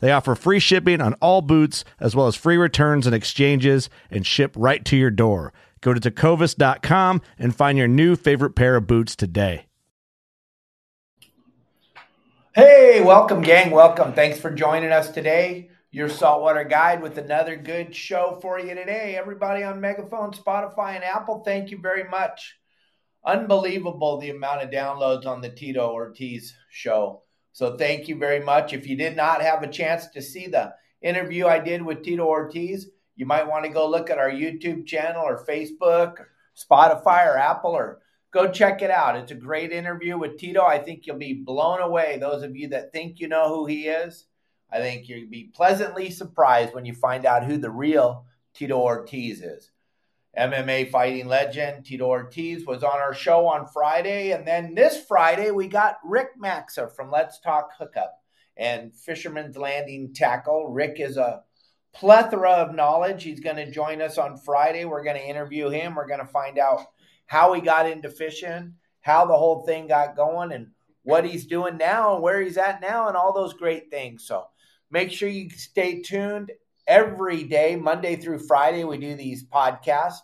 They offer free shipping on all boots, as well as free returns and exchanges, and ship right to your door. Go to tecovas.com and find your new favorite pair of boots today. Hey, welcome, gang. Welcome. Thanks for joining us today. Your saltwater guide with another good show for you today. Everybody on Megaphone, Spotify, and Apple, thank you very much. Unbelievable the amount of downloads on the Tito Ortiz show. So thank you very much. If you did not have a chance to see the interview I did with Tito Ortiz, you might want to go look at our YouTube channel or Facebook, or Spotify, or Apple, or go check it out. It's a great interview with Tito. I think you'll be blown away. Those of you that think you know who he is, I think you'll be pleasantly surprised when you find out who the real Tito Ortiz is. MMA fighting legend Tito Ortiz was on our show on Friday. And then this Friday, we got Rick Maxa from Let's Talk Hookup and Fisherman's Landing Tackle. Rick is a plethora of knowledge. He's going to join us on Friday. We're going to interview him. We're going to find out how he got into fishing, how the whole thing got going, and what he's doing now and where he's at now, and all those great things. So make sure you stay tuned every day, Monday through Friday, we do these podcasts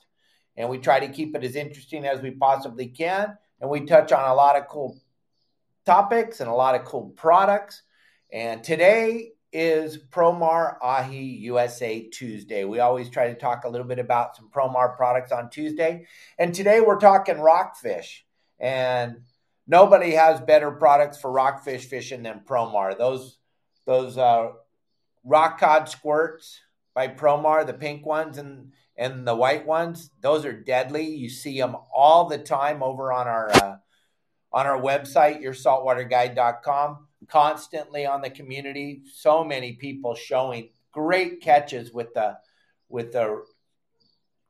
and we try to keep it as interesting as we possibly can. And we touch on a lot of cool topics and a lot of cool products. And today is Promar Ahi USA Tuesday. We always try to talk a little bit about some Promar products on Tuesday. And today we're talking rockfish. And nobody has better products for rockfish fishing than Promar. Those those uh, rock cod squirts by Promar, the pink ones and and the white ones, those are deadly. You see them all the time over on our uh, on our website, yoursaltwaterguide.com. Constantly on the community, so many people showing great catches with the with the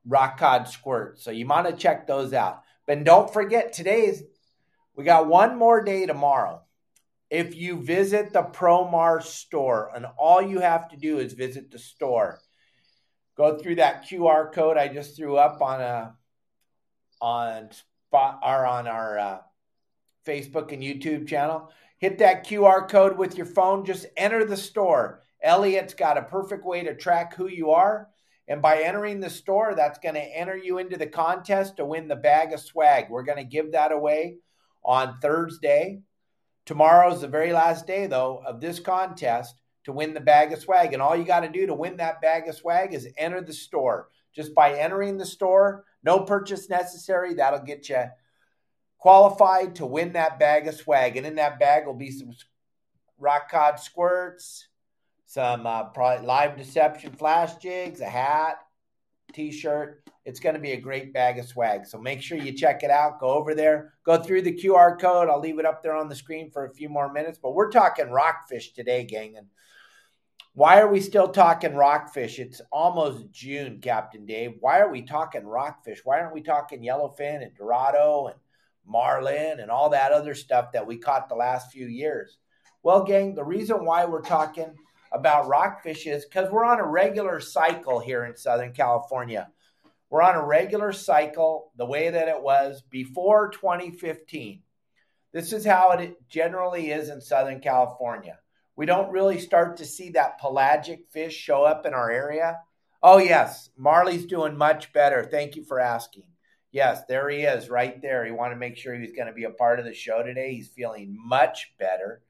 rock cod squirt. So you want to check those out. But don't forget, today's we got one more day tomorrow if you visit the Promar store, and all you have to do is visit the store, go through that QR code I just threw up on a on spot or on our uh, Facebook and YouTube channel. Hit that QR code with your phone. Just enter the store. Elliot's got a perfect way to track who you are. And by entering the store, that's going to enter you into the contest to win the bag of swag. We're going to give that away on Thursday. Tomorrow's the very last day, though, of this contest to win the bag of swag. And all you got to do to win that bag of swag is enter the store. Just by entering the store, no purchase necessary. That'll get you qualified to win that bag of swag. And in that bag will be some rock cod squirts, some uh, probably live deception flash jigs, a hat, t shirt. It's going to be a great bag of swag. So make sure you check it out. Go over there, go through the QR code. I'll leave it up there on the screen for a few more minutes. But we're talking rockfish today, gang. And why are we still talking rockfish? It's almost June, Captain Dave. Why are we talking rockfish? Why aren't we talking yellowfin and dorado and marlin and all that other stuff that we caught the last few years? Well, gang, the reason why we're talking about rockfish is because we're on a regular cycle here in Southern California. We're on a regular cycle the way that it was before 2015. This is how it generally is in Southern California. We don't really start to see that pelagic fish show up in our area. Oh, yes, Marley's doing much better. Thank you for asking. Yes, there he is right there. He wanted to make sure he was going to be a part of the show today. He's feeling much better.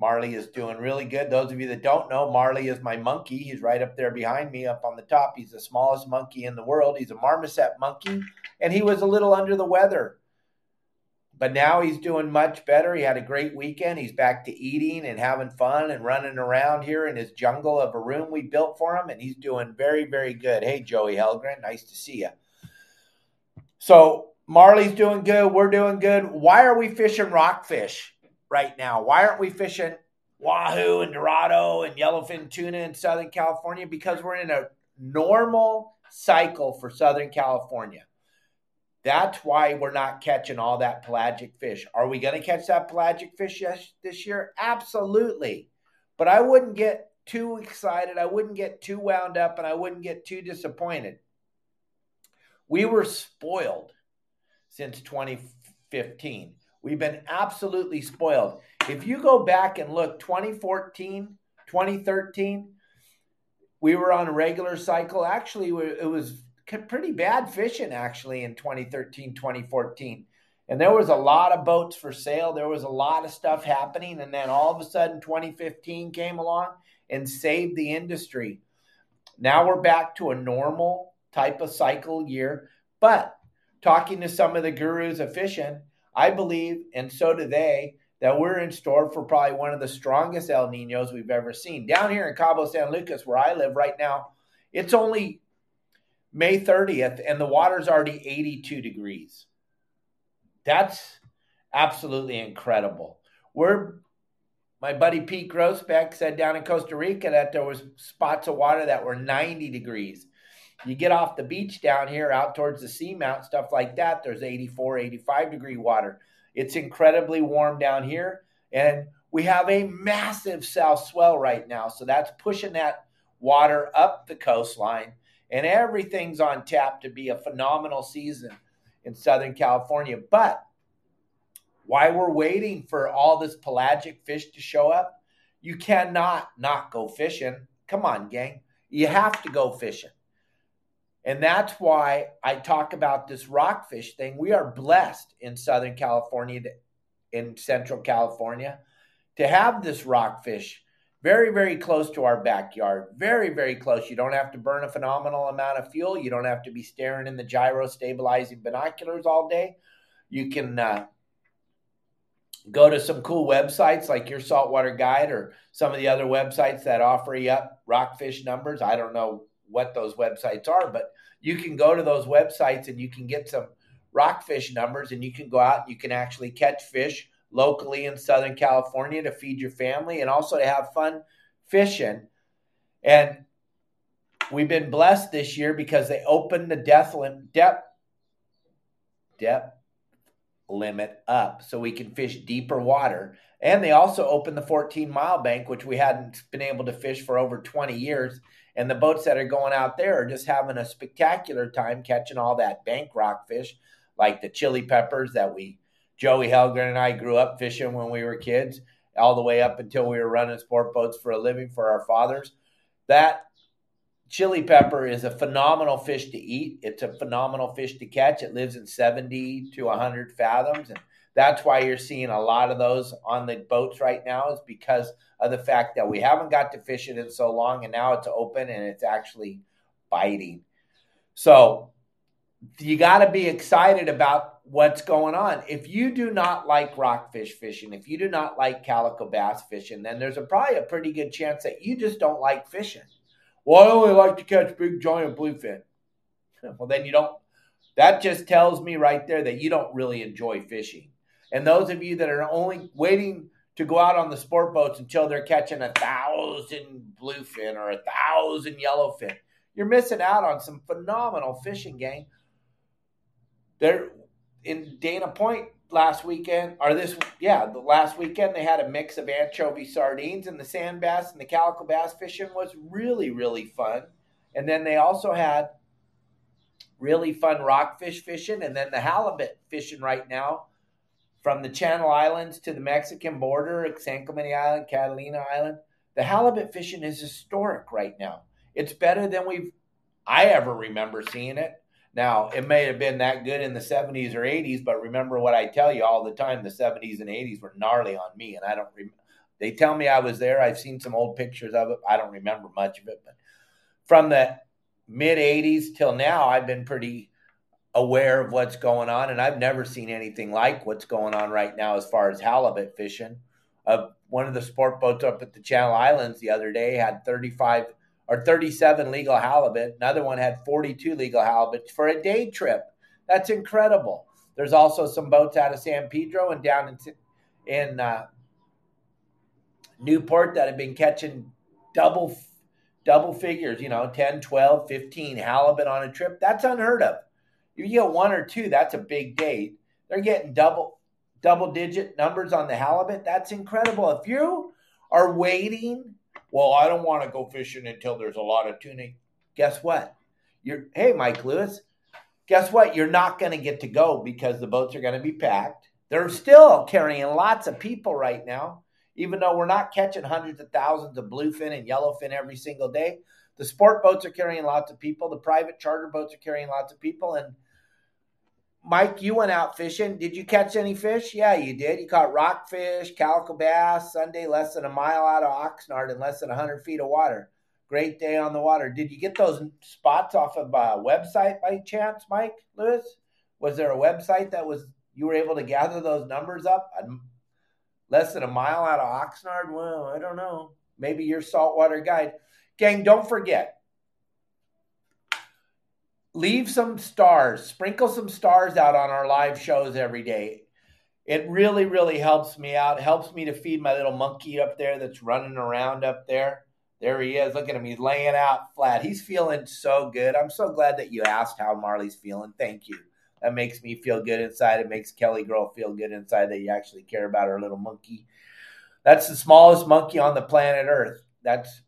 Marley is doing really good. Those of you that don't know, Marley is my monkey. He's right up there behind me, up on the top. He's the smallest monkey in the world. He's a marmoset monkey, and he was a little under the weather. But now he's doing much better. He had a great weekend. He's back to eating and having fun and running around here in his jungle of a room we built for him, and he's doing very, very good. Hey, Joey Helgren, nice to see you. So Marley's doing good. We're doing good. Why are we fishing rockfish? Right now. Why aren't we fishing wahoo and dorado and yellowfin tuna in Southern California? Because we're in a normal cycle for Southern California. That's why we're not catching all that pelagic fish. Are we going to catch that pelagic fish this year? Absolutely. But I wouldn't get too excited. I wouldn't get too wound up and I wouldn't get too disappointed. We were spoiled since 2015. We've been absolutely spoiled. If you go back and look 2014, 2013, we were on a regular cycle. Actually, it was pretty bad fishing actually in 2013, 2014. And there was a lot of boats for sale. There was a lot of stuff happening. And then all of a sudden, 2015 came along and saved the industry. Now we're back to a normal type of cycle year. But talking to some of the gurus of fishing, I believe, and so do they, that we're in store for probably one of the strongest El Ninos we've ever seen. Down here in Cabo San Lucas, where I live right now, it's only May 30th and the water's already 82 degrees. That's absolutely incredible. We're my buddy Pete Grossbeck said down in Costa Rica that there was spots of water that were 90 degrees. You get off the beach down here out towards the seamount, stuff like that, there's 84, 85 degree water. It's incredibly warm down here. And we have a massive south swell right now. So that's pushing that water up the coastline. And everything's on tap to be a phenomenal season in Southern California. But why we're waiting for all this pelagic fish to show up, you cannot not go fishing. Come on, gang. You have to go fishing. And that's why I talk about this rockfish thing. We are blessed in Southern California, in Central California, to have this rockfish very, very close to our backyard. Very, very close. You don't have to burn a phenomenal amount of fuel. You don't have to be staring in the gyro stabilizing binoculars all day. You can uh, go to some cool websites like your Saltwater Guide or some of the other websites that offer you up rockfish numbers. I don't know what those websites are, but you can go to those websites and you can get some rockfish numbers and you can go out and you can actually catch fish locally in Southern California to feed your family and also to have fun fishing. And we've been blessed this year because they opened the depth limit, depth, depth limit up so we can fish deeper water. And they also opened the 14 mile bank, which we hadn't been able to fish for over 20 years. And the boats that are going out there are just having a spectacular time catching all that bank rockfish, like the chili peppers that we, Joey Helgren and I grew up fishing when we were kids, all the way up until we were running sport boats for a living for our fathers. That chili pepper is a phenomenal fish to eat. It's a phenomenal fish to catch. It lives in 70 to 100 fathoms. And that's why you're seeing a lot of those on the boats right now, is because of the fact that we haven't got to fish it in so long and now it's open and it's actually biting. So you got to be excited about what's going on. If you do not like rockfish fishing, if you do not like calico bass fishing, then there's a, probably a pretty good chance that you just don't like fishing. Well, I only like to catch big giant bluefin. Well, then you don't. That just tells me right there that you don't really enjoy fishing. And those of you that are only waiting to go out on the sport boats until they're catching a thousand bluefin or a thousand yellowfin. You're missing out on some phenomenal fishing, gang. There in Dana Point last weekend, or this, yeah, the last weekend they had a mix of anchovy sardines, and the sand bass and the calico bass fishing was really, really fun. And then they also had really fun rockfish fishing, and then the halibut fishing right now from the Channel Islands to the Mexican border, San Clemente Island, Catalina Island, the halibut fishing is historic right now. It's better than we've I ever remember seeing it. Now, it may have been that good in the 70s or 80s, but remember what I tell you all the time, the 70s and 80s were gnarly on me and I don't They tell me I was there. I've seen some old pictures of it. I don't remember much of it, but from the mid 80s till now, I've been pretty aware of what's going on, and I've never seen anything like what's going on right now as far as halibut fishing. Uh, one of the sport boats up at the Channel Islands the other day had 35 or 37 legal halibut. Another one had 42 legal halibut for a day trip. That's incredible. There's also some boats out of San Pedro and down in in uh, Newport that have been catching double double figures, you know, 10, 12, 15 halibut on a trip. That's unheard of. If you get one or two, that's a big day. They're getting double double digit numbers on the halibut. That's incredible. If you are waiting, well, I don't want to go fishing until there's a lot of tuna. Guess what? You're hey, Mike Lewis. Guess what? You're not going to get to go because the boats are going to be packed. They're still carrying lots of people right now, even though we're not catching hundreds of thousands of bluefin and yellowfin every single day. The sport boats are carrying lots of people. The private charter boats are carrying lots of people. And Mike, you went out fishing. Did you catch any fish? Yeah, you did. You caught rockfish, calico bass, Sunday less than a mile out of Oxnard in less than 100 feet of water. Great day on the water. Did you get those spots off of a website by chance, Mike Lewis? Was there a website that was you were able to gather those numbers up? Less than a mile out of Oxnard? Well, I don't know. Maybe your saltwater guide. Gang, don't forget, leave some stars, sprinkle some stars out on our live shows every day. It really, really helps me out. Helps me to feed my little monkey up there that's running around up there. There he is. Look at him. He's laying out flat. He's feeling so good. I'm so glad that you asked how Marley's feeling. Thank you. That makes me feel good inside. It makes Kelly Girl feel good inside that you actually care about her little monkey. That's the smallest monkey on the planet Earth. That's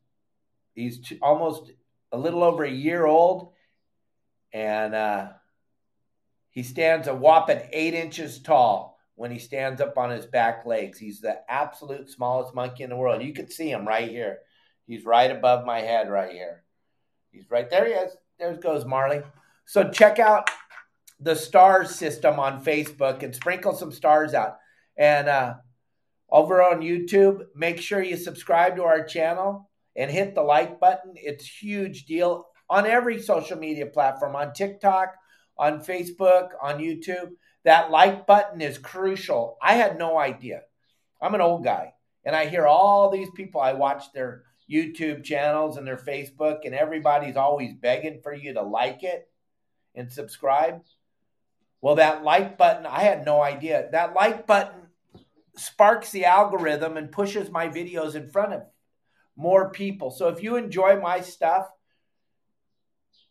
he's almost a little over a year old and uh, he stands a whopping eight inches tall when he stands up on his back legs. He's the absolute smallest monkey in the world. You can see him right here. He's right above my head right here. He's right there. He is. There goes Marley. So check out the stars system on Facebook and sprinkle some stars out. And uh, over on YouTube, make sure you subscribe to our channel and hit the like button. It's huge deal on every social media platform, on TikTok, on Facebook, on YouTube. That like button is crucial. I had no idea. I'm an old guy, and I hear all these people. I watch their YouTube channels and their Facebook, and everybody's always begging for you to like it and subscribe. Well, that like button, I had no idea. That like button sparks the algorithm and pushes my videos in front of more people. So if you enjoy my stuff,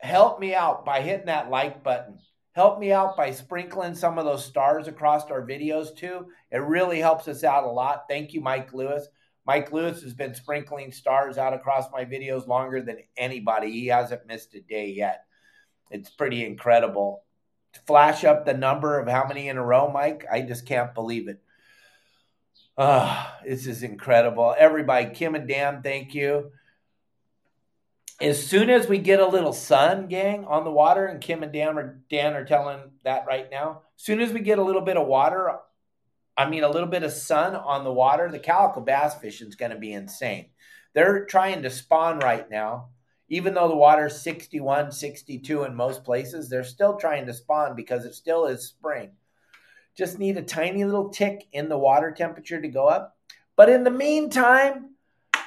help me out by hitting that like button. Help me out by sprinkling some of those stars across our videos too. It really helps us out a lot. Thank you, Mike Lewis. Mike Lewis has been sprinkling stars out across my videos longer than anybody. He hasn't missed a day yet. It's pretty incredible. Flash up the number of how many in a row, Mike. I just can't believe it. Uh, this is incredible. Everybody, Kim and Dan, thank you as soon as we get a little sun, gang, on the water, and Kim and Dan are Dan are telling that right now. As soon as we get a little bit of water, I mean a little bit of sun on the water, the calico bass fishing is going to be insane. They're trying to spawn right now. Even though the water's 61, 62 in most places, they're still trying to spawn because it still is spring. Just need a tiny little tick in the water temperature to go up. But in the meantime,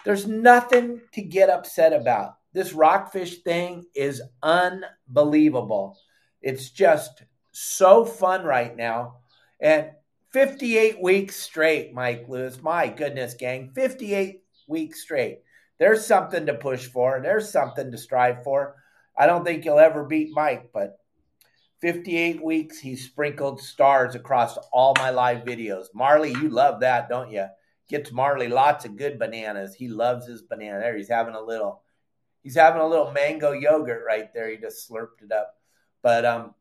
there's nothing to get upset about this rockfish thing is unbelievable. It's just so fun right now. And 58 weeks straight, Mike Lewis. My goodness, gang. 58 weeks straight. There's something to push for. There's something to strive for. I don't think you'll ever beat Mike, but 58 weeks, he's sprinkled stars across all my live videos. Marley, you love that, don't you? Gets Marley lots of good bananas. He loves his banana. There, he's having a little he's having a little mango yogurt right there. He just slurped it up. But um,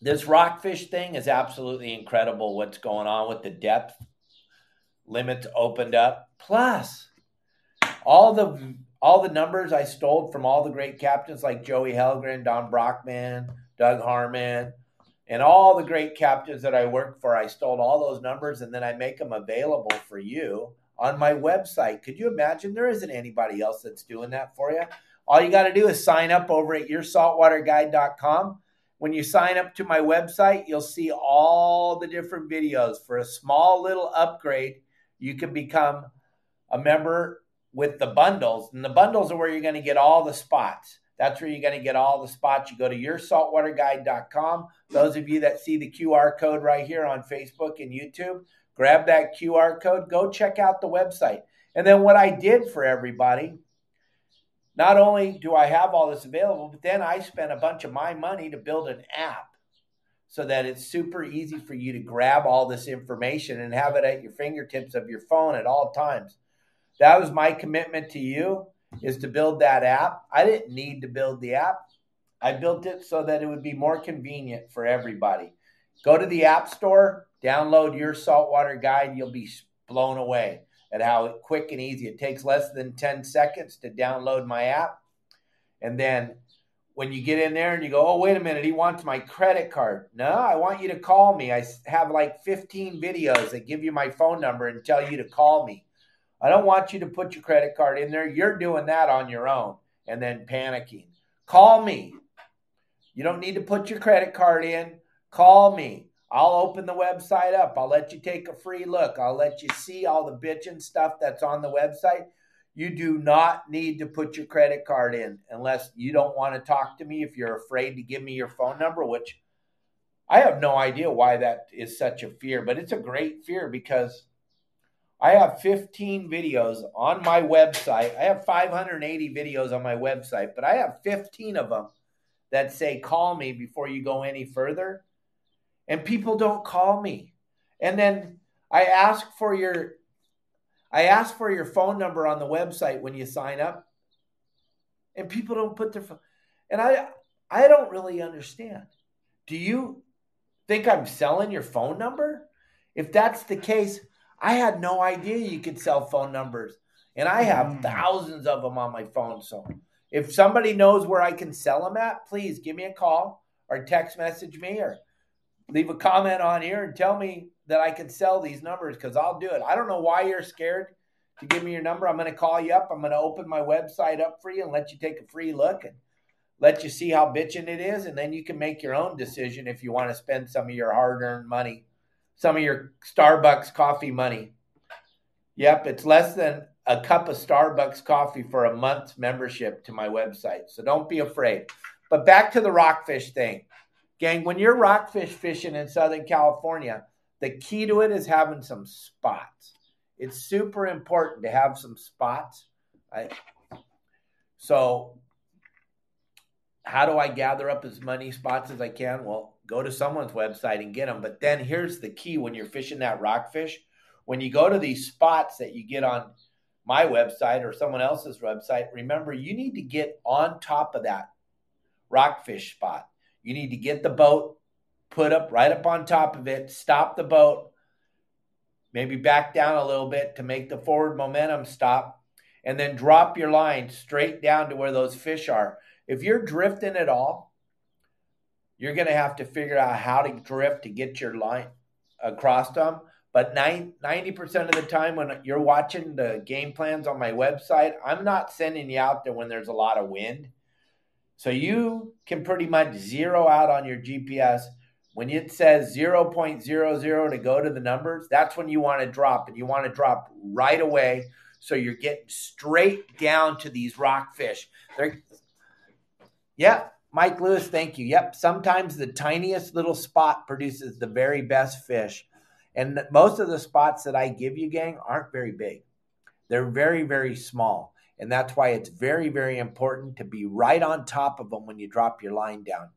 this rockfish thing is absolutely incredible. What's going on with the depth limits opened up? Plus, all the all the numbers I stole from all the great captains like Joey Helgren, Don Brockman, Doug Harmon, And all the great captains that I work for, I stole all those numbers and then I make them available for you on my website. Could you imagine? There isn't anybody else that's doing that for you. All you got to do is sign up over at yoursaltwaterguide.com. When you sign up to my website, you'll see all the different videos. For a small little upgrade, you can become a member with the bundles. And the bundles are where you're going to get all the spots. That's where you're going to get all the spots. You go to yoursaltwaterguide.com. Those of you that see the QR code right here on Facebook and YouTube, grab that QR code, go check out the website. And then what I did for everybody, not only do I have all this available, but then I spent a bunch of my money to build an app so that it's super easy for you to grab all this information and have it at your fingertips of your phone at all times. That was my commitment to you is to build that app. I didn't need to build the app. I built it so that it would be more convenient for everybody. Go to the App Store, download your saltwater guide. You'll be blown away at how quick and easy it takes less than 10 seconds to download my app. And then when you get in there and you go, oh, wait a minute, he wants my credit card. No, I want you to call me. I have like 15 videos that give you my phone number and tell you to call me. I don't want you to put your credit card in there. You're doing that on your own and then panicking. Call me. You don't need to put your credit card in. Call me. I'll open the website up. I'll let you take a free look. I'll let you see all the bitchin' stuff that's on the website. You do not need to put your credit card in unless you don't want to talk to me if you're afraid to give me your phone number, which I have no idea why that is such a fear, but it's a great fear because I have 15 videos on my website. I have 580 videos on my website, but I have 15 of them that say call me before you go any further. And people don't call me. And then I ask for your I ask for your phone number on the website when you sign up. And people don't put their phone. And I I don't really understand. Do you think I'm selling your phone number? If that's the case, I had no idea you could sell phone numbers, and I have mm. thousands of them on my phone. So if somebody knows where I can sell them at, please give me a call or text message me or leave a comment on here and tell me that I can sell these numbers because I'll do it. I don't know why you're scared to give me your number. I'm going to call you up. I'm going to open my website up for you and let you take a free look and let you see how bitching it is. And then you can make your own decision if you want to spend some of your hard earned money some of your Starbucks coffee money. Yep, it's less than a cup of Starbucks coffee for a month's membership to my website. So don't be afraid. But back to the rockfish thing. Gang, when you're rockfish fishing in Southern California, the key to it is having some spots. It's super important to have some spots. Right? So, how do I gather up as many spots as I can? Well, go to someone's website and get them. But then here's the key when you're fishing that rockfish when you go to these spots that you get on my website or someone else's website, remember you need to get on top of that rockfish spot. You need to get the boat put up right up on top of it, stop the boat, maybe back down a little bit to make the forward momentum stop, and then drop your line straight down to where those fish are. If you're drifting at all, you're going to have to figure out how to drift to get your line across them. But 90% of the time when you're watching the game plans on my website, I'm not sending you out there when there's a lot of wind. So you can pretty much zero out on your GPS. When it says 0.00 to go to the numbers, that's when you want to drop, and you want to drop right away. So you're getting straight down to these rockfish. Yeah, Mike Lewis, thank you. Yep, sometimes the tiniest little spot produces the very best fish. And most of the spots that I give you, gang, aren't very big. They're very, very small. And that's why it's very, very important to be right on top of them when you drop your line down.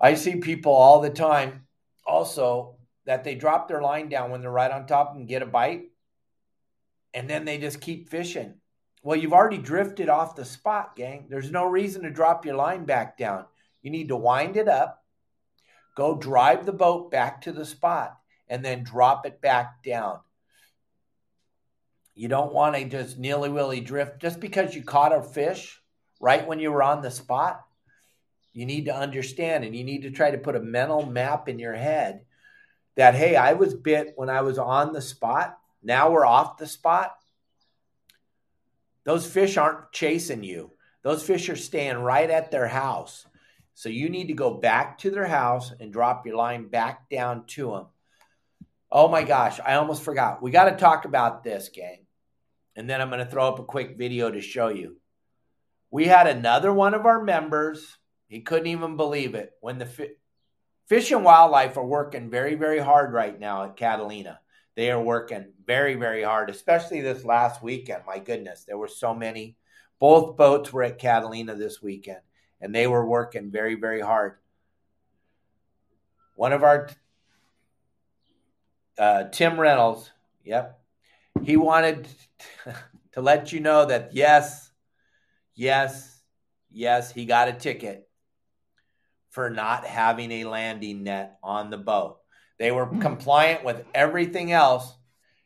I see people all the time also that they drop their line down when they're right on top and get a bite. And then they just keep fishing. Well, you've already drifted off the spot, gang. There's no reason to drop your line back down. You need to wind it up, go drive the boat back to the spot, and then drop it back down. You don't want to just nilly willy drift just because you caught a fish right when you were on the spot. you need to understand and you need to try to put a mental map in your head that, hey, I was bit when I was on the spot. Now we're off the spot. Those fish aren't chasing you. Those fish are staying right at their house. So you need to go back to their house and drop your line back down to them. Oh my gosh, I almost forgot. We got to talk about this, gang. And then I'm going to throw up a quick video to show you. We had another one of our members, he couldn't even believe it, when the fi- Fish and Wildlife are working very, very hard right now at Catalina. They are working very, very hard, especially this last weekend. My goodness, there were so many. Both boats were at Catalina this weekend, and they were working very, very hard. One of our uh, Tim Reynolds, yep, he wanted to let you know that yes, yes, yes, he got a ticket for not having a landing net on the boat. They were hmm. compliant with everything else.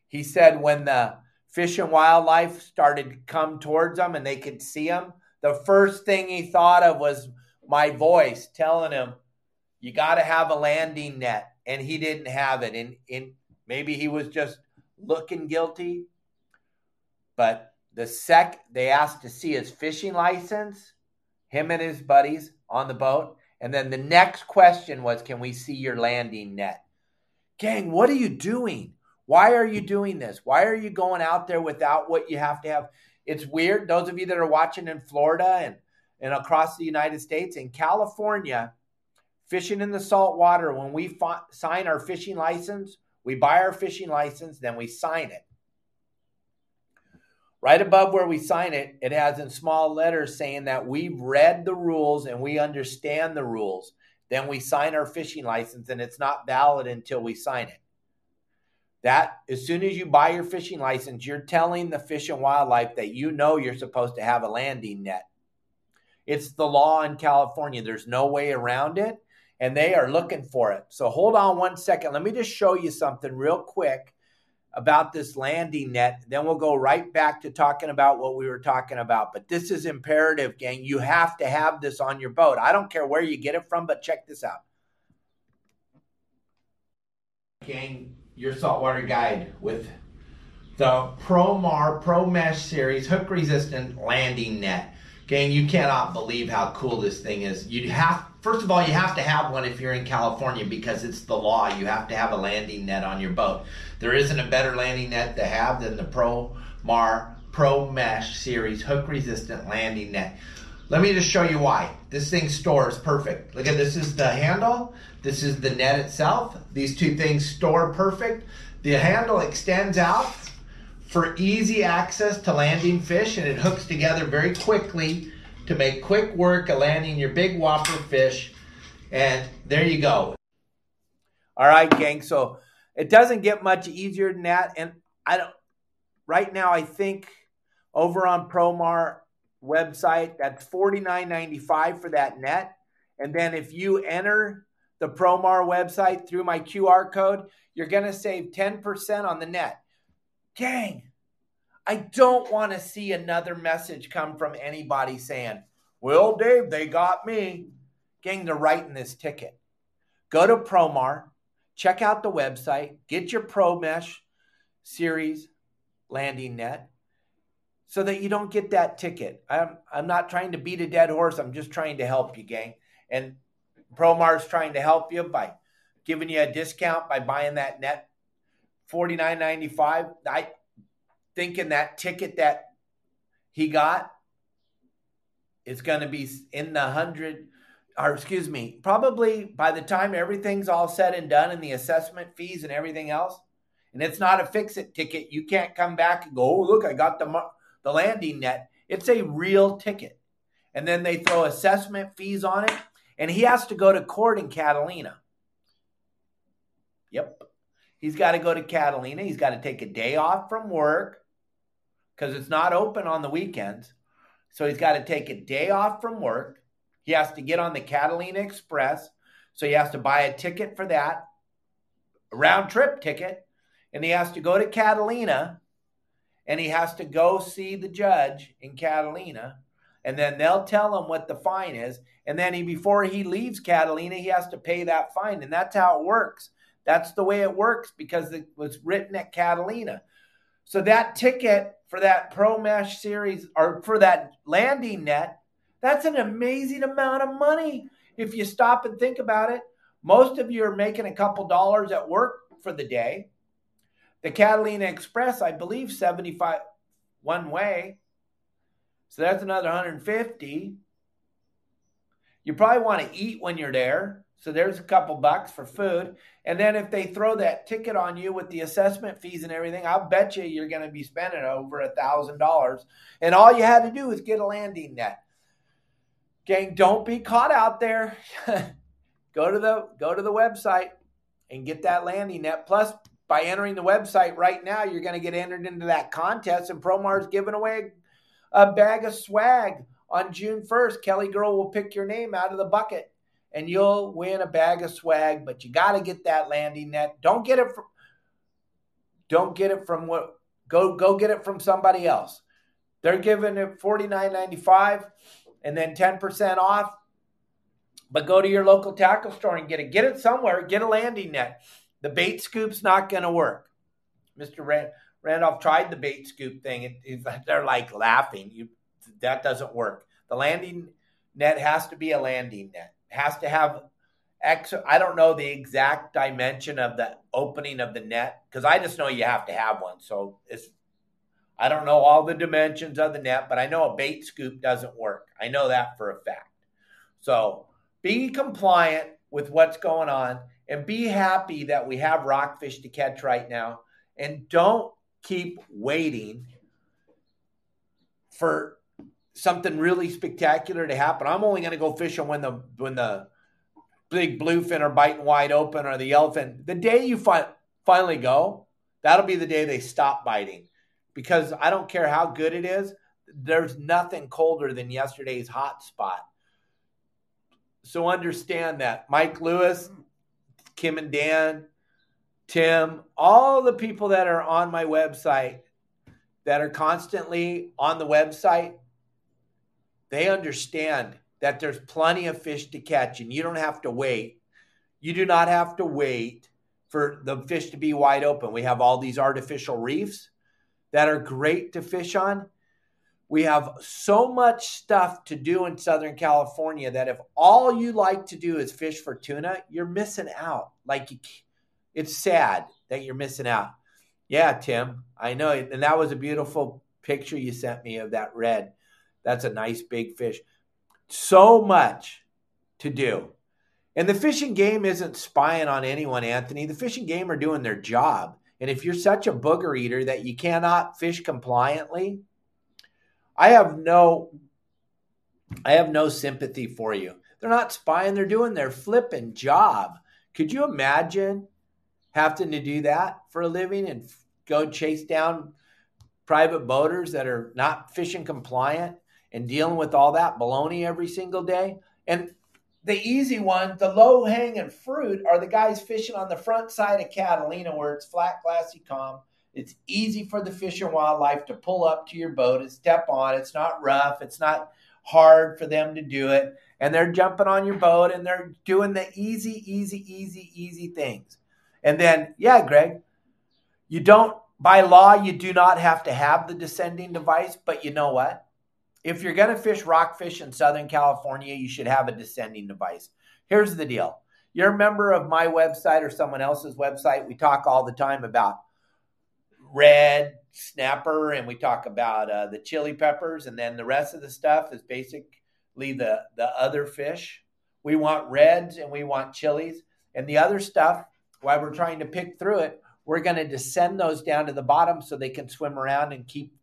He said when the fish and wildlife started to come towards them and they could see him, the first thing he thought of was my voice telling him, You got to have a landing net. And he didn't have it. And, and maybe he was just looking guilty. But the sec, they asked to see his fishing license, him and his buddies on the boat. And then the next question was, Can we see your landing net? Gang, what are you doing? Why are you doing this? Why are you going out there without what you have to have? It's weird. Those of you that are watching in Florida and, and across the United States, in California, fishing in the salt water, when we fi- sign our fishing license, we buy our fishing license, then we sign it. Right above where we sign it, it has in small letters saying that we've read the rules and we understand the rules. Then we sign our fishing license and it's not valid until we sign it. That as soon as you buy your fishing license, you're telling the fish and wildlife that you know you're supposed to have a landing net. It's the law in California. There's no way around it, and they are looking for it. So hold on one second. Let me just show you something real quick about this landing net. Then we'll go right back to talking about what we were talking about. But this is imperative, gang. You have to have this on your boat. I don't care where you get it from, but check this out. Gang, your saltwater guide with the ProMar Pro Mesh Series hook resistant landing net. Gang, you cannot believe how cool this thing is. You have first of all, you have to have one if you're in California because it's the law. You have to have a landing net on your boat. There isn't a better landing net to have than the Pro Mar Pro Mesh Series hook resistant landing net. Let me just show you why. This thing stores perfect. Look at this is the handle. This is the net itself. These two things store perfect. The handle extends out for easy access to landing fish and it hooks together very quickly to make quick work of landing your big whopper fish. And there you go. All right, gang. So it doesn't get much easier than that. And I don't, right now, I think over on Promar website, that's $49.95 for that net. And then if you enter the Promar website through my QR code, you're going to save 10% on the net. Gang, I don't want to see another message come from anybody saying, Well, Dave, they got me. Gang, they're writing this ticket. Go to Promar, check out the website, get your Pro Mesh series landing net so that you don't get that ticket. I'm, I'm not trying to beat a dead horse. I'm just trying to help you, gang. And Promar's trying to help you by giving you a discount by buying that net $49.95. I thinking that ticket that he got is going to be in the hundred or excuse me, probably by the time everything's all said and done and the assessment fees and everything else, and it's not a fix it ticket, you can't come back and go, oh, look, I got the, the landing net. It's a real ticket. And then they throw assessment fees on it, and he has to go to court in Catalina. Yep. He's got to go to Catalina. He's got to take a day off from work because it's not open on the weekends. So he's got to take a day off from work. He has to get on the Catalina Express. So he has to buy a ticket for that, round trip ticket. And he has to go to Catalina and he has to go see the judge in Catalina. and then they'll tell him what the fine is. And then he, before he leaves Catalina, he has to pay that fine. And that's how it works. That's the way it works because it was written at Catalina. So that ticket for that Pro Mesh series or for that landing net, that's an amazing amount of money if you stop and think about it. Most of you are making a couple dollars at work for the day. The Catalina Express, I believe, 75 one way. So that's another 150. You probably want to eat when you're there. So there's a couple bucks for food. And then if they throw that ticket on you with the assessment fees and everything, I'll bet you you're going to be spending over a thousand dollars. And all you had to do was get a landing net. Gang, don't be caught out there. go to the go to the website and get that landing net. Plus, by entering the website right now, you're going to get entered into that contest, and Promar's giving away a bag of swag on June 1st. Kelly Girl will pick your name out of the bucket, and you'll win a bag of swag. But you got to get that landing net. Don't get it from. Don't get it from what. Go go get it from somebody else. They're giving it forty nine ninety five, and then ten percent off. But go to your local tackle store and get it. Get it somewhere. Get a landing net. The bait scoop's not going to work. Mr. Rand, Randolph tried the bait scoop thing. They're like laughing. You, that doesn't work. The landing net has to be a landing net. Has to have X. I don't know the exact dimension of the opening of the net because I just know you have to have one. So it's I don't know all the dimensions of the net, but I know a bait scoop doesn't work. I know that for a fact. So be compliant with what's going on and be happy that we have rockfish to catch right now. And don't keep waiting for something really spectacular to happen. I'm only going to go fishing when the when the big bluefin are biting wide open or the elephant. The day you fi- finally go, that'll be the day they stop biting. Because I don't care how good it is, there's nothing colder than yesterday's hot spot. So understand that. Mike Lewis, Kim and Dan, Tim, all the people that are on my website that are constantly on the website, they understand that there's plenty of fish to catch and you don't have to wait. You do not have to wait for the fish to be wide open. We have all these artificial reefs that are great to fish on. We have so much stuff to do in Southern California that if all you like to do is fish for tuna, you're missing out. Like it's sad that you're missing out. Yeah, Tim, I know. And that was a beautiful picture you sent me of that red. That's a nice big fish. So much to do. And the fishing game isn't spying on anyone, Anthony. The fishing game are doing their job. And if you're such a booger eater that you cannot fish compliantly, I have no I have no sympathy for you. They're not spying, they're doing their flipping job. Could you imagine having to do that for a living and go chase down private boaters that are not fishing compliant and dealing with all that baloney every single day? And the easy one, the low hanging fruit, are the guys fishing on the front side of Catalina where it's flat, glassy, calm it's easy for the fish and wildlife to pull up to your boat and step on. It's not rough. It's not hard for them to do it. And they're jumping on your boat and they're doing the easy, easy, easy, easy things. And then, yeah, Greg, you don't, by law, you do not have to have the descending device. But you know what? If you're going to fish rockfish in Southern California, you should have a descending device. Here's the deal you're a member of my website or someone else's website. We talk all the time about red snapper and we talk about uh, the chili peppers and then the rest of the stuff is basically the the other fish we want reds and we want chilies and the other stuff while we're trying to pick through it we're going to descend those down to the bottom so they can swim around and keep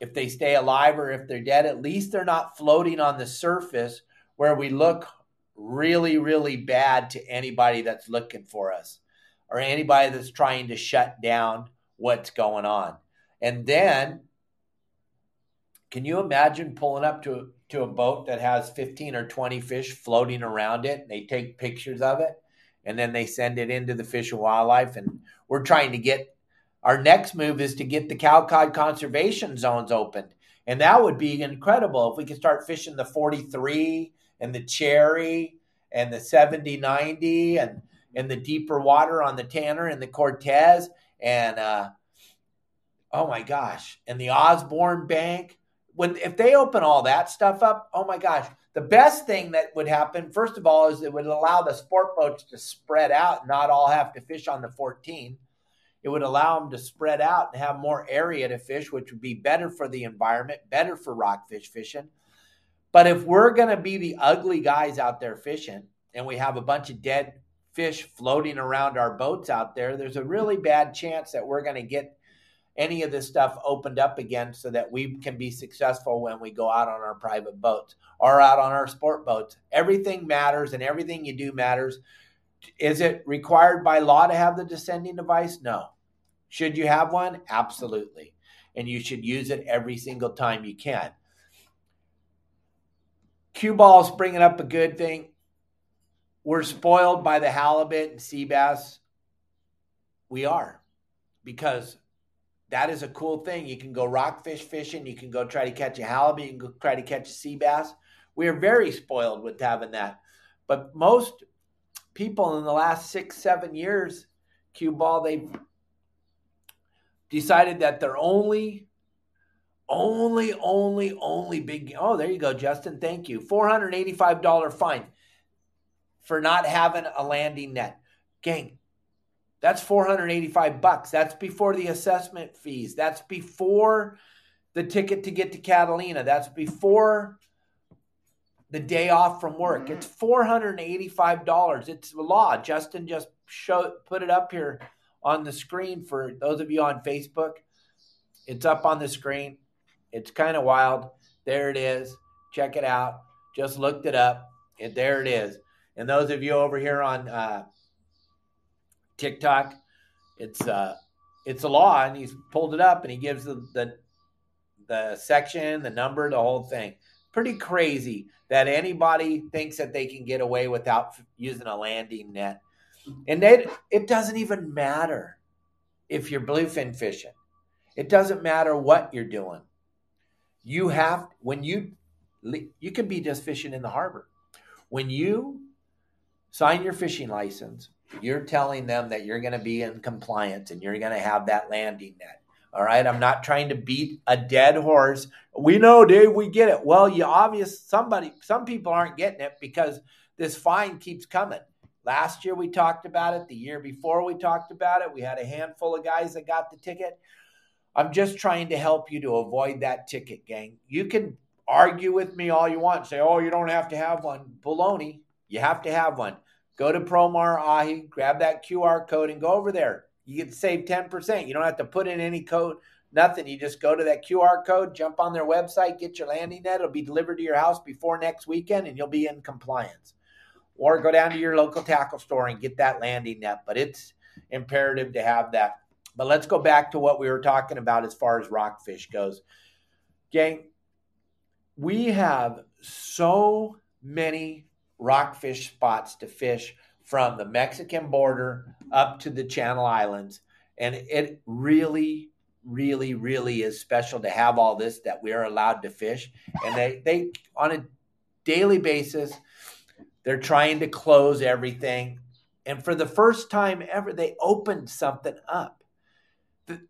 if they stay alive or if they're dead at least they're not floating on the surface where we look really really bad to anybody that's looking for us or anybody that's trying to shut down what's going on. And then, can you imagine pulling up to, to a boat that has 15 or 20 fish floating around it? They take pictures of it and then they send it into the Fish and Wildlife. And we're trying to get our next move is to get the cow cod conservation zones opened. And that would be incredible if we could start fishing the 43 and the cherry and the 70 90 and, and the deeper water on the Tanner and the Cortes and, uh, oh my gosh, and the Osborn Bank. When, if they open all that stuff up, oh my gosh, the best thing that would happen, first of all, is it would allow the sport boats to spread out, not all have to fish on the 14 it would allow them to spread out and have more area to fish, which would be better for the environment, better for rockfish fishing. But if we're going to be the ugly guys out there fishing and we have a bunch of dead fish floating around our boats out there, there's a really bad chance that we're going to get any of this stuff opened up again so that we can be successful when we go out on our private boats or out on our sport boats. Everything matters and everything you do matters. Is it required by law to have the descending device? No. Should you have one? Absolutely. And you should use it every single time you can. Cue ball's bringing up a good thing. We're spoiled by the halibut and sea bass. We are because that is a cool thing. You can go rockfish fishing. You can go try to catch a halibut. You can go try to catch a sea bass. We are very spoiled with having that. But most people in the last six, seven years, cue ball, they've decided that they're only, only, only, only big. Oh, there you go, Justin. Thank you. $485 fine for not having a landing net. Gang, that's 485 bucks. That's before the assessment fees. That's before the ticket to get to Catalina. That's before the day off from work. Mm-hmm. It's $485. It's the law. Justin just show put it up here on the screen for those of you on Facebook. It's up on the screen. It's kind of wild. There it is. Check it out. Just looked it up. And there it is. And those of you over here on uh, TikTok, it's uh, it's a law, and he's pulled it up, and he gives the, the the section, the number, the whole thing. Pretty crazy that anybody thinks that they can get away without using a landing net. And they, it doesn't even matter if you're bluefin fishing. It doesn't matter what you're doing. You have when you you can be just fishing in the harbor. When you sign your fishing license, you're telling them that you're going to be in compliance and you're going to have that landing net. All right. I'm not trying to beat a dead horse. We know, Dave, we get it. Well, you obvious somebody, some people aren't getting it because this fine keeps coming. Last year we talked about it. The year before we talked about it. We had a handful of guys that got the ticket. I'm just trying to help you to avoid that ticket, gang. You can argue with me all you want. Say, oh, you don't have to have one. Baloney. You have to have one. Go to ProMar Ahi, grab that QR code, and go over there you can save 10%. You don't have to put in any code, nothing. You just go to that QR code, jump on their website, get your landing net. It'll be delivered to your house before next weekend, and you'll be in compliance. Or go down to your local tackle store and get that landing net. But it's imperative to have that. But let's go back to what we were talking about as far as rockfish goes. Gang, we have so many rockfish spots to fish from the Mexican border up to the Channel Islands. And it really, really, really is special to have all this that we are allowed to fish. And they, they on a daily basis, they're trying to close everything. And for the first time ever, they opened something up. The,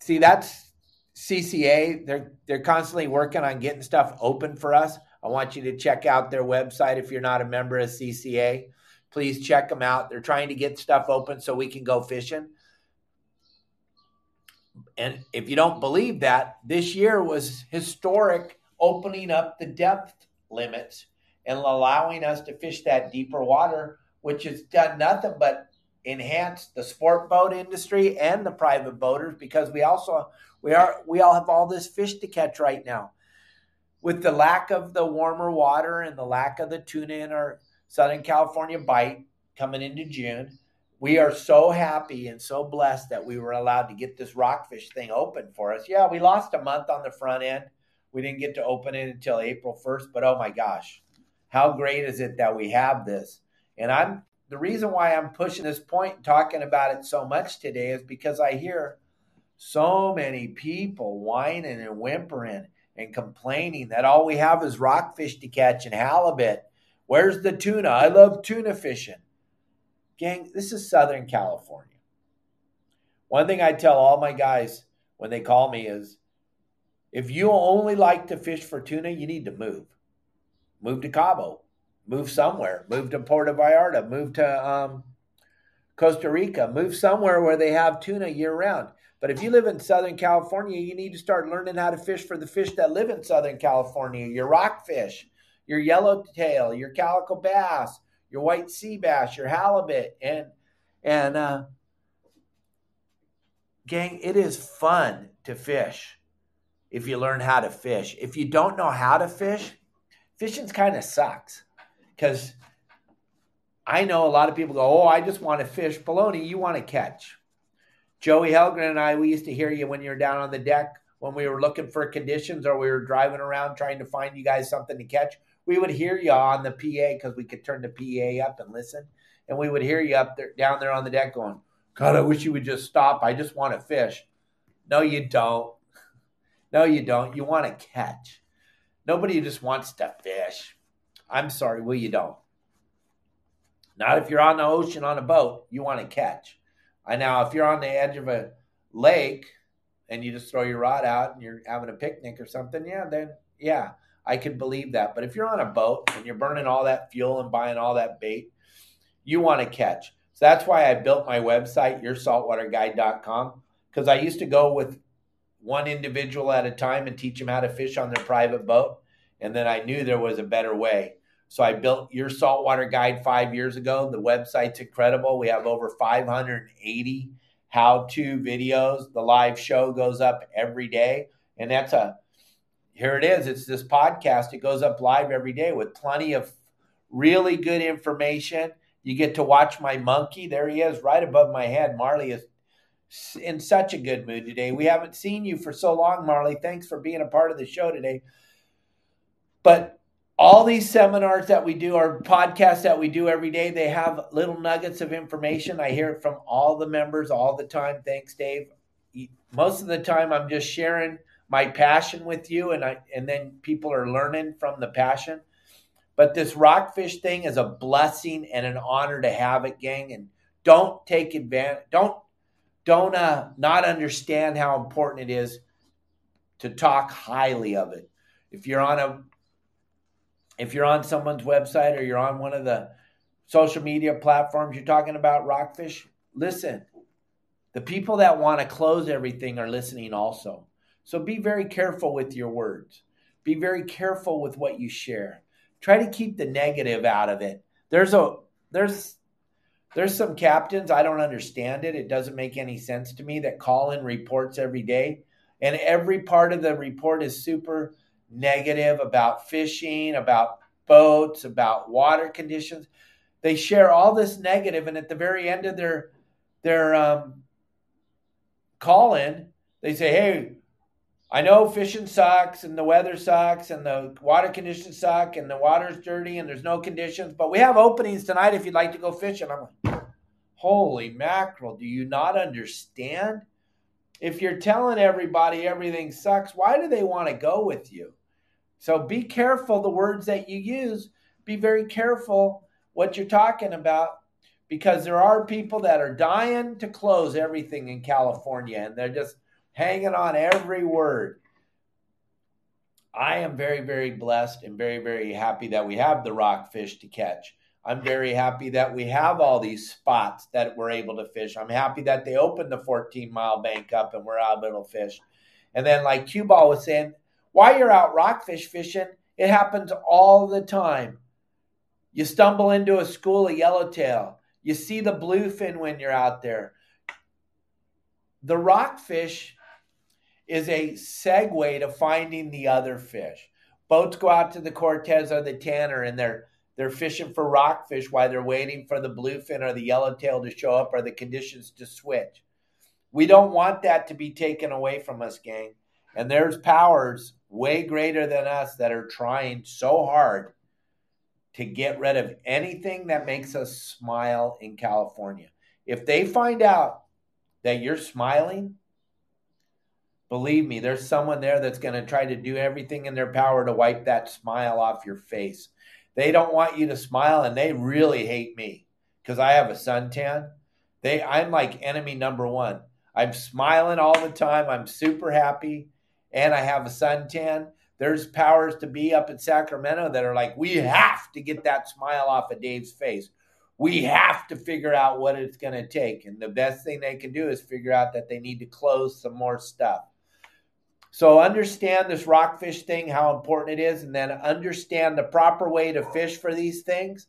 see, that's CCA. They're they're constantly working on getting stuff open for us. I want you to check out their website if you're not a member of CCA please check them out. They're trying to get stuff open so we can go fishing. And if you don't believe that, this year was historic opening up the depth limits and allowing us to fish that deeper water, which has done nothing but enhance the sport boat industry and the private boaters because we also we are we all have all this fish to catch right now. With the lack of the warmer water and the lack of the tuna in our Southern California Bite coming into June. We are so happy and so blessed that we were allowed to get this rockfish thing open for us. Yeah, we lost a month on the front end. We didn't get to open it until April 1st, but oh my gosh, how great is it that we have this? And I'm the reason why I'm pushing this point and talking about it so much today is because I hear so many people whining and whimpering and complaining that all we have is rockfish to catch and halibut. Where's the tuna? I love tuna fishing. Gang, this is Southern California. One thing I tell all my guys when they call me is if you only like to fish for tuna, you need to move. Move to Cabo, move somewhere, move to Puerto Vallarta, move to um, Costa Rica, move somewhere where they have tuna year round. But if you live in Southern California, you need to start learning how to fish for the fish that live in Southern California your rockfish, your yellowtail, your calico bass, your white sea bass, your halibut. And, and, uh, gang, it is fun to fish if you learn how to fish. If you don't know how to fish, fishing's kind of sucks because I know a lot of people go, Oh, I just want to fish. Baloney, you want to catch. Joey Helgren and I, we used to hear you when you were down on the deck when we were looking for conditions or we were driving around trying to find you guys something to catch. We would hear you on the PA because we could turn the PA up and listen. And we would hear you up there down there on the deck going, God, I wish you would just stop. I just want to fish. No, you don't. No, you don't. You want to catch. Nobody just wants to fish. I'm sorry, well, you don't. Not if you're on the ocean on a boat, you want to catch. I now, if you're on the edge of a lake and you just throw your rod out and you're having a picnic or something, yeah, then yeah, I can believe that. But if you're on a boat and you're burning all that fuel and buying all that bait, you want to catch. So that's why I built my website, yoursaltwaterguide.com, because I used to go with one individual at a time and teach them how to fish on their private boat. And then I knew there was a better way. So I built your saltwater guide five years ago. The website's incredible. We have over 580 how to videos. The live show goes up every day. And that's a, here it is. It's this podcast. It goes up live every day with plenty of really good information. You get to watch my monkey. There he is, right above my head. Marley is in such a good mood today. We haven't seen you for so long, Marley. Thanks for being a part of the show today. But all these seminars that we do or podcasts that we do every day, they have little nuggets of information. I hear it from all the members all the time. Thanks, Dave. Most of the time, I'm just sharing my passion with you, and I and then people are learning from the passion. But this rockfish thing is a blessing and an honor to have it, gang. And don't take advantage. Don't don't uh, not understand how important it is to talk highly of it. If you're on a if you're on someone's website or you're on one of the social media platforms you're talking about rockfish, listen. The people that want to close everything are listening also. So be very careful with your words. Be very careful with what you share. Try to keep the negative out of it. There's a there's there's some captains I don't understand it. It doesn't make any sense to me that call in reports every day and every part of the report is super negative about fishing, about boats, about water conditions. They share all this negative, and at the very end of their their um, call in, they say, "Hey, I know fishing sucks, and the weather sucks, and the water conditions suck, and the water's dirty, and there's no conditions, but we have openings tonight if you'd like to go fishing." I'm like, "Holy mackerel! Do you not understand?" If you're telling everybody everything sucks, why do they want to go with you? So be careful the words that you use. Be very careful what you're talking about because there are people that are dying to close everything in California and they're just hanging on every word. I am very, very blessed and very, very happy that we have the rockfish to catch. I'm very happy that we have all these spots that we're able to fish. I'm happy that they opened the 14 mile bank up and we're able to fish. And then, like Q Ball was saying, while you're out rockfish fishing, it happens all the time. You stumble into a school of yellowtail. You see the bluefin when you're out there. The rockfish is a segue to finding the other fish. Boats go out to the Cortes or the Tanner and they're they're fishing for rockfish while they're waiting for the bluefin or the yellowtail to show up or the conditions to switch. We don't want that to be taken away from us, gang. And there's powers way greater than us that are trying so hard to get rid of anything that makes us smile in California. If they find out that you're smiling, believe me, there's someone there that's going to try to do everything in their power to wipe that smile off your face. They don't want you to smile and they really hate me because I have a suntan. They I'm like enemy number 1. I'm smiling all the time. I'm super happy and I have a suntan. There's powers to be up in Sacramento that are like, we have to get that smile off of Dave's face. We have to figure out what it's going to take. And the best thing they can do is figure out that they need to close some more stuff. So understand this rockfish thing, how important it is, and then understand the proper way to fish for these things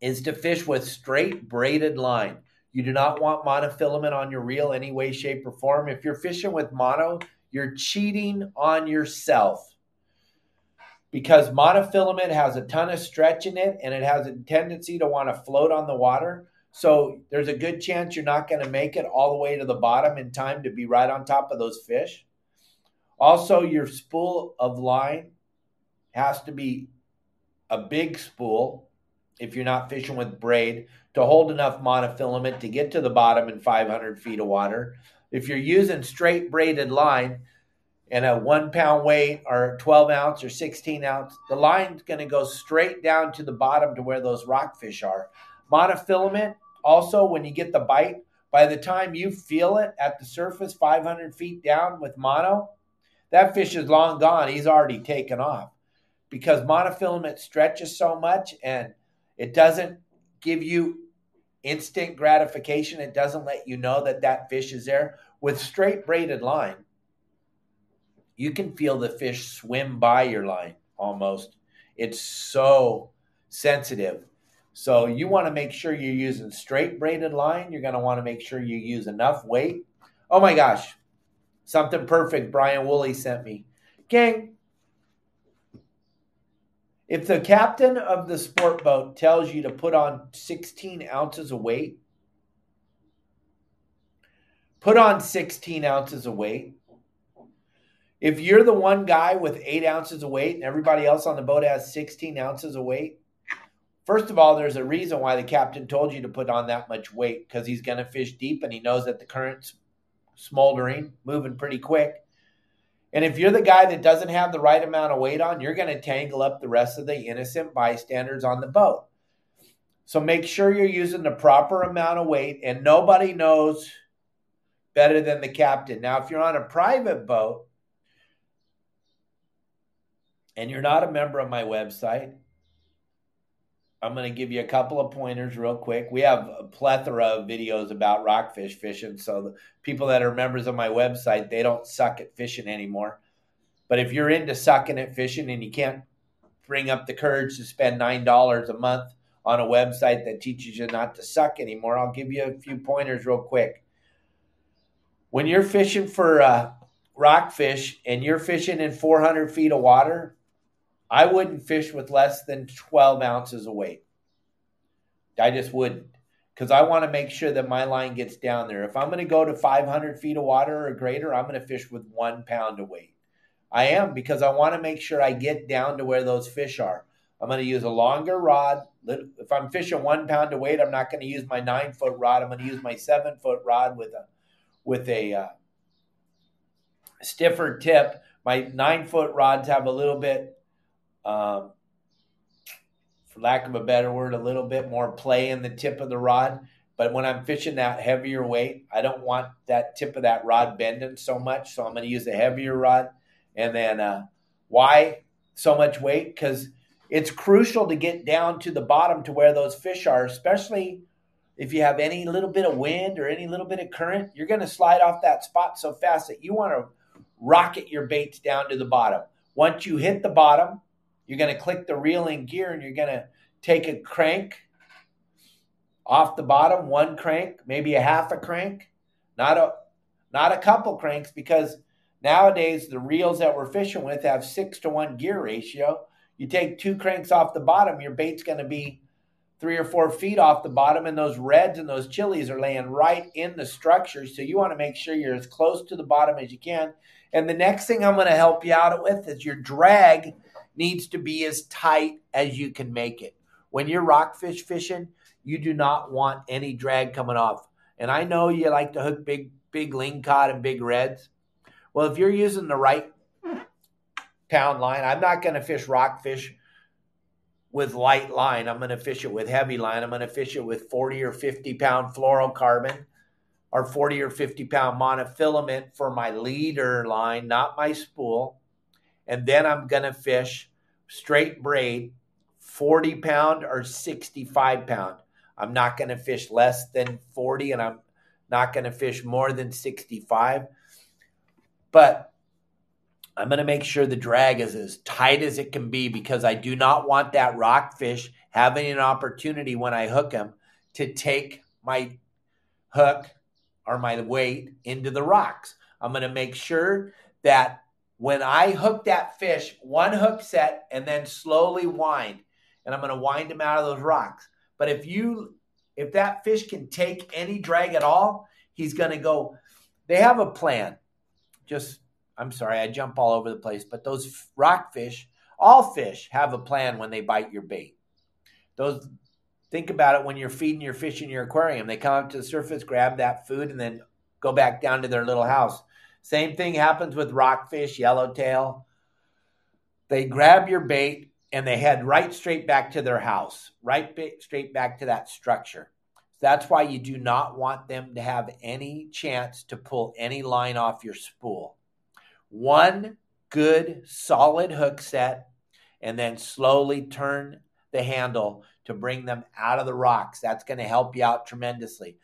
is to fish with straight braided line. You do not want monofilament on your reel any way, shape, or form. If you're fishing with mono, you're cheating on yourself because monofilament has a ton of stretch in it and it has a tendency to want to float on the water. So there's a good chance you're not going to make it all the way to the bottom in time to be right on top of those fish. Also, your spool of line has to be a big spool if you're not fishing with braid to hold enough monofilament to get to the bottom in 500 feet of water. If you're using straight braided line and a one pound weight or 12 ounce or 16 ounce, the line's going to go straight down to the bottom to where those rockfish are. Monofilament also, when you get the bite, by the time you feel it at the surface 500 feet down with mono, that fish is long gone. He's already taken off because monofilament stretches so much and it doesn't give you instant gratification. It doesn't let you know that that fish is there. With straight braided line, you can feel the fish swim by your line almost. It's so sensitive. So you want to make sure you're using straight braided line. You're going to want to make sure you use enough weight. Oh my gosh, something perfect Brian Woolley sent me. Gang, if the captain of the sport boat tells you to put on 16 ounces of weight, put on 16 ounces of weight. If you're the one guy with eight ounces of weight and everybody else on the boat has 16 ounces of weight, First of all, there's a reason why the captain told you to put on that much weight because he's going to fish deep and he knows that the current's smoldering, moving pretty quick. And if you're the guy that doesn't have the right amount of weight on, you're going to tangle up the rest of the innocent bystanders on the boat. So make sure you're using the proper amount of weight, and nobody knows better than the captain. Now, if you're on a private boat and you're not a member of my website, I'm going to give you a couple of pointers real quick. We have a plethora of videos about rockfish fishing. So the people that are members of my website, they don't suck at fishing anymore. But if you're into sucking at fishing and you can't bring up the courage to spend $9 a month on a website that teaches you not to suck anymore, I'll give you a few pointers real quick. When you're fishing for uh, rockfish and you're fishing in 400 feet of water, I wouldn't fish with less than 12 ounces of weight. I just wouldn't because I want to make sure that my line gets down there. If I'm going to go to 500 feet of water or greater, I'm going to fish with one pound of weight. I am because I want to make sure I get down to where those fish are. I'm going to use a longer rod. If I'm fishing one pound of weight, I'm not going to use my nine foot rod. I'm going to use my seven foot rod with a with a uh, stiffer tip. My nine foot rods have a little bit um, for lack of a better word, a little bit more play in the tip of the rod. But when I'm fishing that heavier weight, I don't want that tip of that rod bending so much. So I'm going to use a heavier rod. And then uh, why so much weight? Because it's crucial to get down to the bottom to where those fish are, especially if you have any little bit of wind or any little bit of current. You're going to slide off that spot so fast that you want to rocket your baits down to the bottom. Once you hit the bottom, you're going to click the reel in gear and you're going to take a crank off the bottom, one crank, maybe a half a crank, not a not a couple cranks because nowadays the reels that we're fishing with have 6 to 1 gear ratio. You take two cranks off the bottom, your bait's going to be 3 or 4 feet off the bottom and those reds and those chilies are laying right in the structure, so you want to make sure you're as close to the bottom as you can. And the next thing I'm going to help you out with is your drag needs to be as tight as you can make it. When you're rockfish fishing, you do not want any drag coming off. And I know you like to hook big big lingcod and big reds. Well, if you're using the right pound line, I'm not going to fish rockfish with light line. I'm going to fish it with heavy line. I'm going to fish it with 40 or 50 pound fluorocarbon or 40 or 50 pound monofilament for my leader line, not my spool. And then I'm going to fish straight braid 40 pound or 65 pound. I'm not going to fish less than 40 and I'm not going to fish more than 65. But I'm going to make sure the drag is as tight as it can be because I do not want that rockfish having an opportunity when I hook him to take my hook or my weight into the rocks. I'm going to make sure that when I hook that fish, one hook set and then slowly wind, and I'm going to wind him out of those rocks. But if you if that fish can take any drag at all, he's going to go. They have a plan. Just I'm sorry, I jump all over the place, but those rockfish, all fish have a plan when they bite your bait. Those think about it when you're feeding your fish in your aquarium. They come up to the surface, grab that food, and then go back down to their little house. Same thing happens with rockfish, yellowtail. They grab your bait and they head right straight back to their house, right straight back to that structure. That's why you do not want them to have any chance to pull any line off your spool one good solid hook set and then slowly turn the handle to bring them out of the rocks. That's going to help you out tremendously.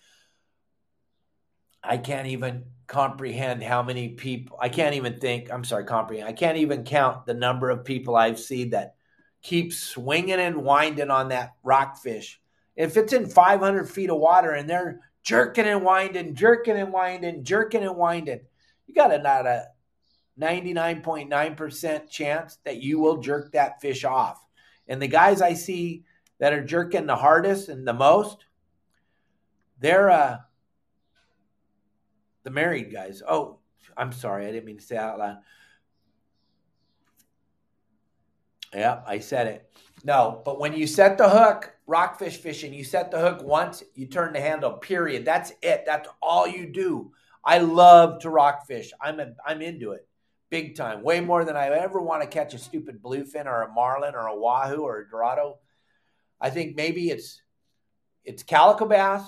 I can't even comprehend how many people, I can't even think, I'm sorry, comprehend. I can't even count the number of people I've seen that keep swinging and winding on that rockfish. If it's in 500 feet of water and they're jerking and winding, jerking and winding, jerking and winding, you got not a 99.9% chance that you will jerk that fish off. And the guys I see that are jerking the hardest and the most, they're uh, the married guys. Oh, I'm sorry, I didn't mean to say out loud. Yeah, I said it. No, but when you set the hook, rockfish fishing, you set the hook once, you turn the handle, period. That's it. That's all you do. I love to rockfish. I'm a, I'm into it big time, way more than I ever want to catch a stupid bluefin or a marlin or a wahoo or a dorado. I think maybe it's it's calico bass,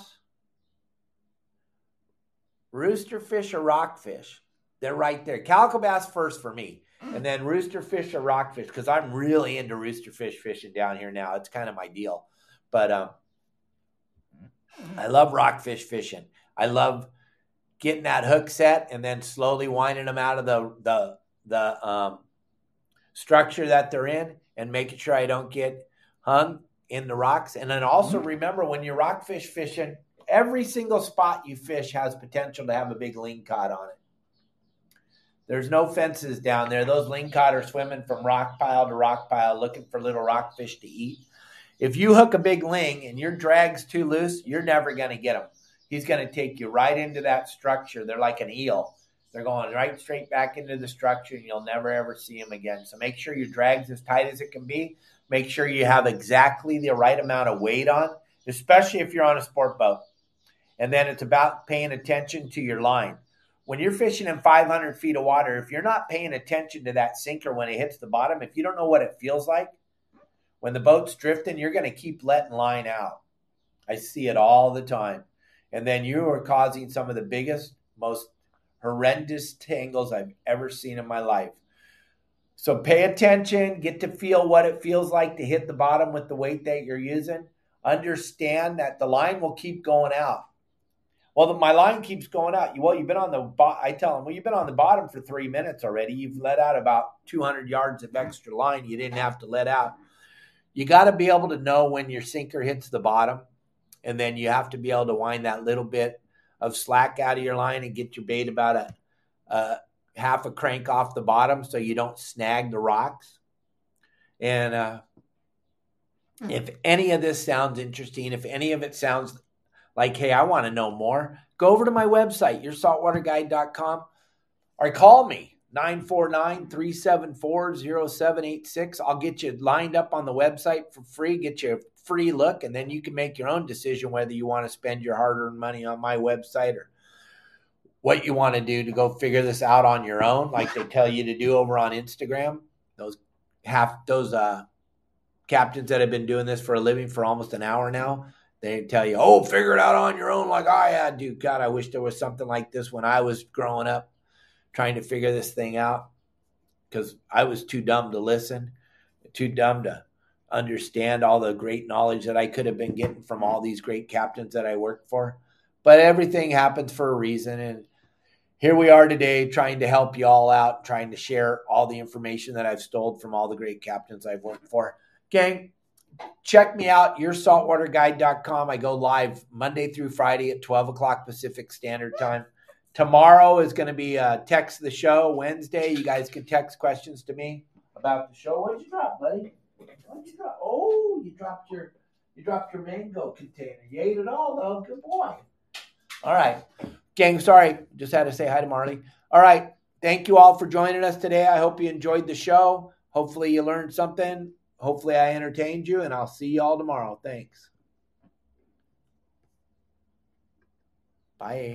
rooster fish or rockfish. They're right there. Calico bass first for me, and then rooster fish or rockfish because I'm really into rooster fish fishing down here now. It's kind of my deal. But um, I love rockfish fishing. I love getting that hook set and then slowly winding them out of the the the um, structure that they're in and making sure I don't get hung in the rocks. And then also mm-hmm. remember when you're rockfish fishing, every single spot you fish has potential to have a big ling lingcod on it. There's no fences down there. Those ling lingcod are swimming from rock pile to rock pile looking for little rockfish to eat. If you hook a big ling and your drag's too loose, you're never going to get them. He's going to take you right into that structure. They're like an eel. They're going right straight back into the structure, and you'll never ever see them again. So make sure your drag's as tight as it can be. Make sure you have exactly the right amount of weight on, especially if you're on a sport boat. And then it's about paying attention to your line. When you're fishing in 500 feet of water, if you're not paying attention to that sinker when it hits the bottom, if you don't know what it feels like, when the boat's drifting, you're going to keep letting line out. I see it all the time and then you are causing some of the biggest, most horrendous tangles I've ever seen in my life. So pay attention, get to feel what it feels like to hit the bottom with the weight that you're using. Understand that the line will keep going out. Well, the, my line keeps going out. Well, you've been on the bo- I tell them, well, you've been on the bottom for three minutes already. You've let out about 200 yards of extra line. You didn't have to let out. You got to be able to know when your sinker hits the bottom and then you have to be able to wind that little bit of slack out of your line and get your bait about a, a half a crank off the bottom so you don't snag the rocks. And uh, mm-hmm. if any of this sounds interesting, if any of it sounds like, hey, I want to know more, go over to my website, yoursaltwaterguide.com, or call me 949 374 0786. I'll get you lined up on the website for free, get you a free look, and then you can make your own decision whether you want to spend your hard earned money on my website or what you want to do to go figure this out on your own, like they tell you to do over on Instagram. Those half those uh, captains that have been doing this for a living for almost an hour now, they tell you, "Oh, figure it out on your own," like I had to. God, I wish there was something like this when I was growing up, trying to figure this thing out, because I was too dumb to listen, too dumb to understand all the great knowledge that I could have been getting from all these great captains that I worked for. But everything happens for a reason, and here we are today trying to help you all out, trying to share all the information that I've stole from all the great captains I've worked for. Gang, check me out, yoursaltwaterguide.com. I go live Monday through Friday at 12 o'clock Pacific Standard Time. Tomorrow is going to be text the show. Wednesday, you guys can text questions to me about the show. What'd you drop, buddy? What'd you drop? Oh, you dropped your you dropped your mango container. You ate it all though. Good boy. All right. Gang, sorry, just had to say hi to Marley. All right. Thank you all for joining us today. I hope you enjoyed the show. Hopefully, you learned something. Hopefully, I entertained you, and I'll see you all tomorrow. Thanks. Bye.